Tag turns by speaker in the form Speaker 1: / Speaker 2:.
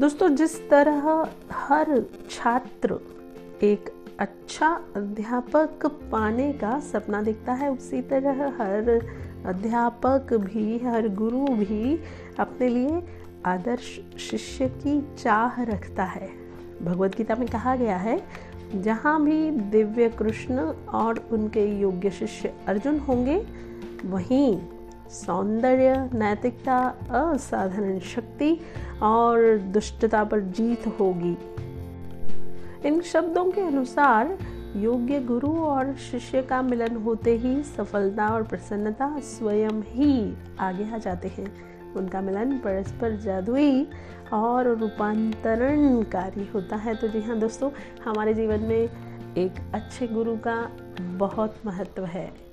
Speaker 1: दोस्तों, जिस तरह हर छात्र एक अच्छा अध्यापक पाने का सपना देखता है, उसी तरह हर अध्यापक भी, हर गुरु भी अपने लिए आदर्श शिष्य की चाह रखता है। भगवत गीता में कहा गया है, जहाँ भी दिव्य कृष्ण और उनके योग्य शिष्य अर्जुन होंगे, वहीं सौंदर्य, नैतिकता, असाधारण शक्ति और दुष्टता पर जीत होगी। इन शब्दों के अनुसार योग्य गुरु और शिष्य का मिलन होते ही सफलता और प्रसन्नता स्वयं ही आगे आ जाते हैं। उनका मिलन परस्पर जादुई और रूपांतरणकारी होता है। तो जी हाँ दोस्तों, हमारे जीवन में एक अच्छे गुरु का बहुत महत्व है।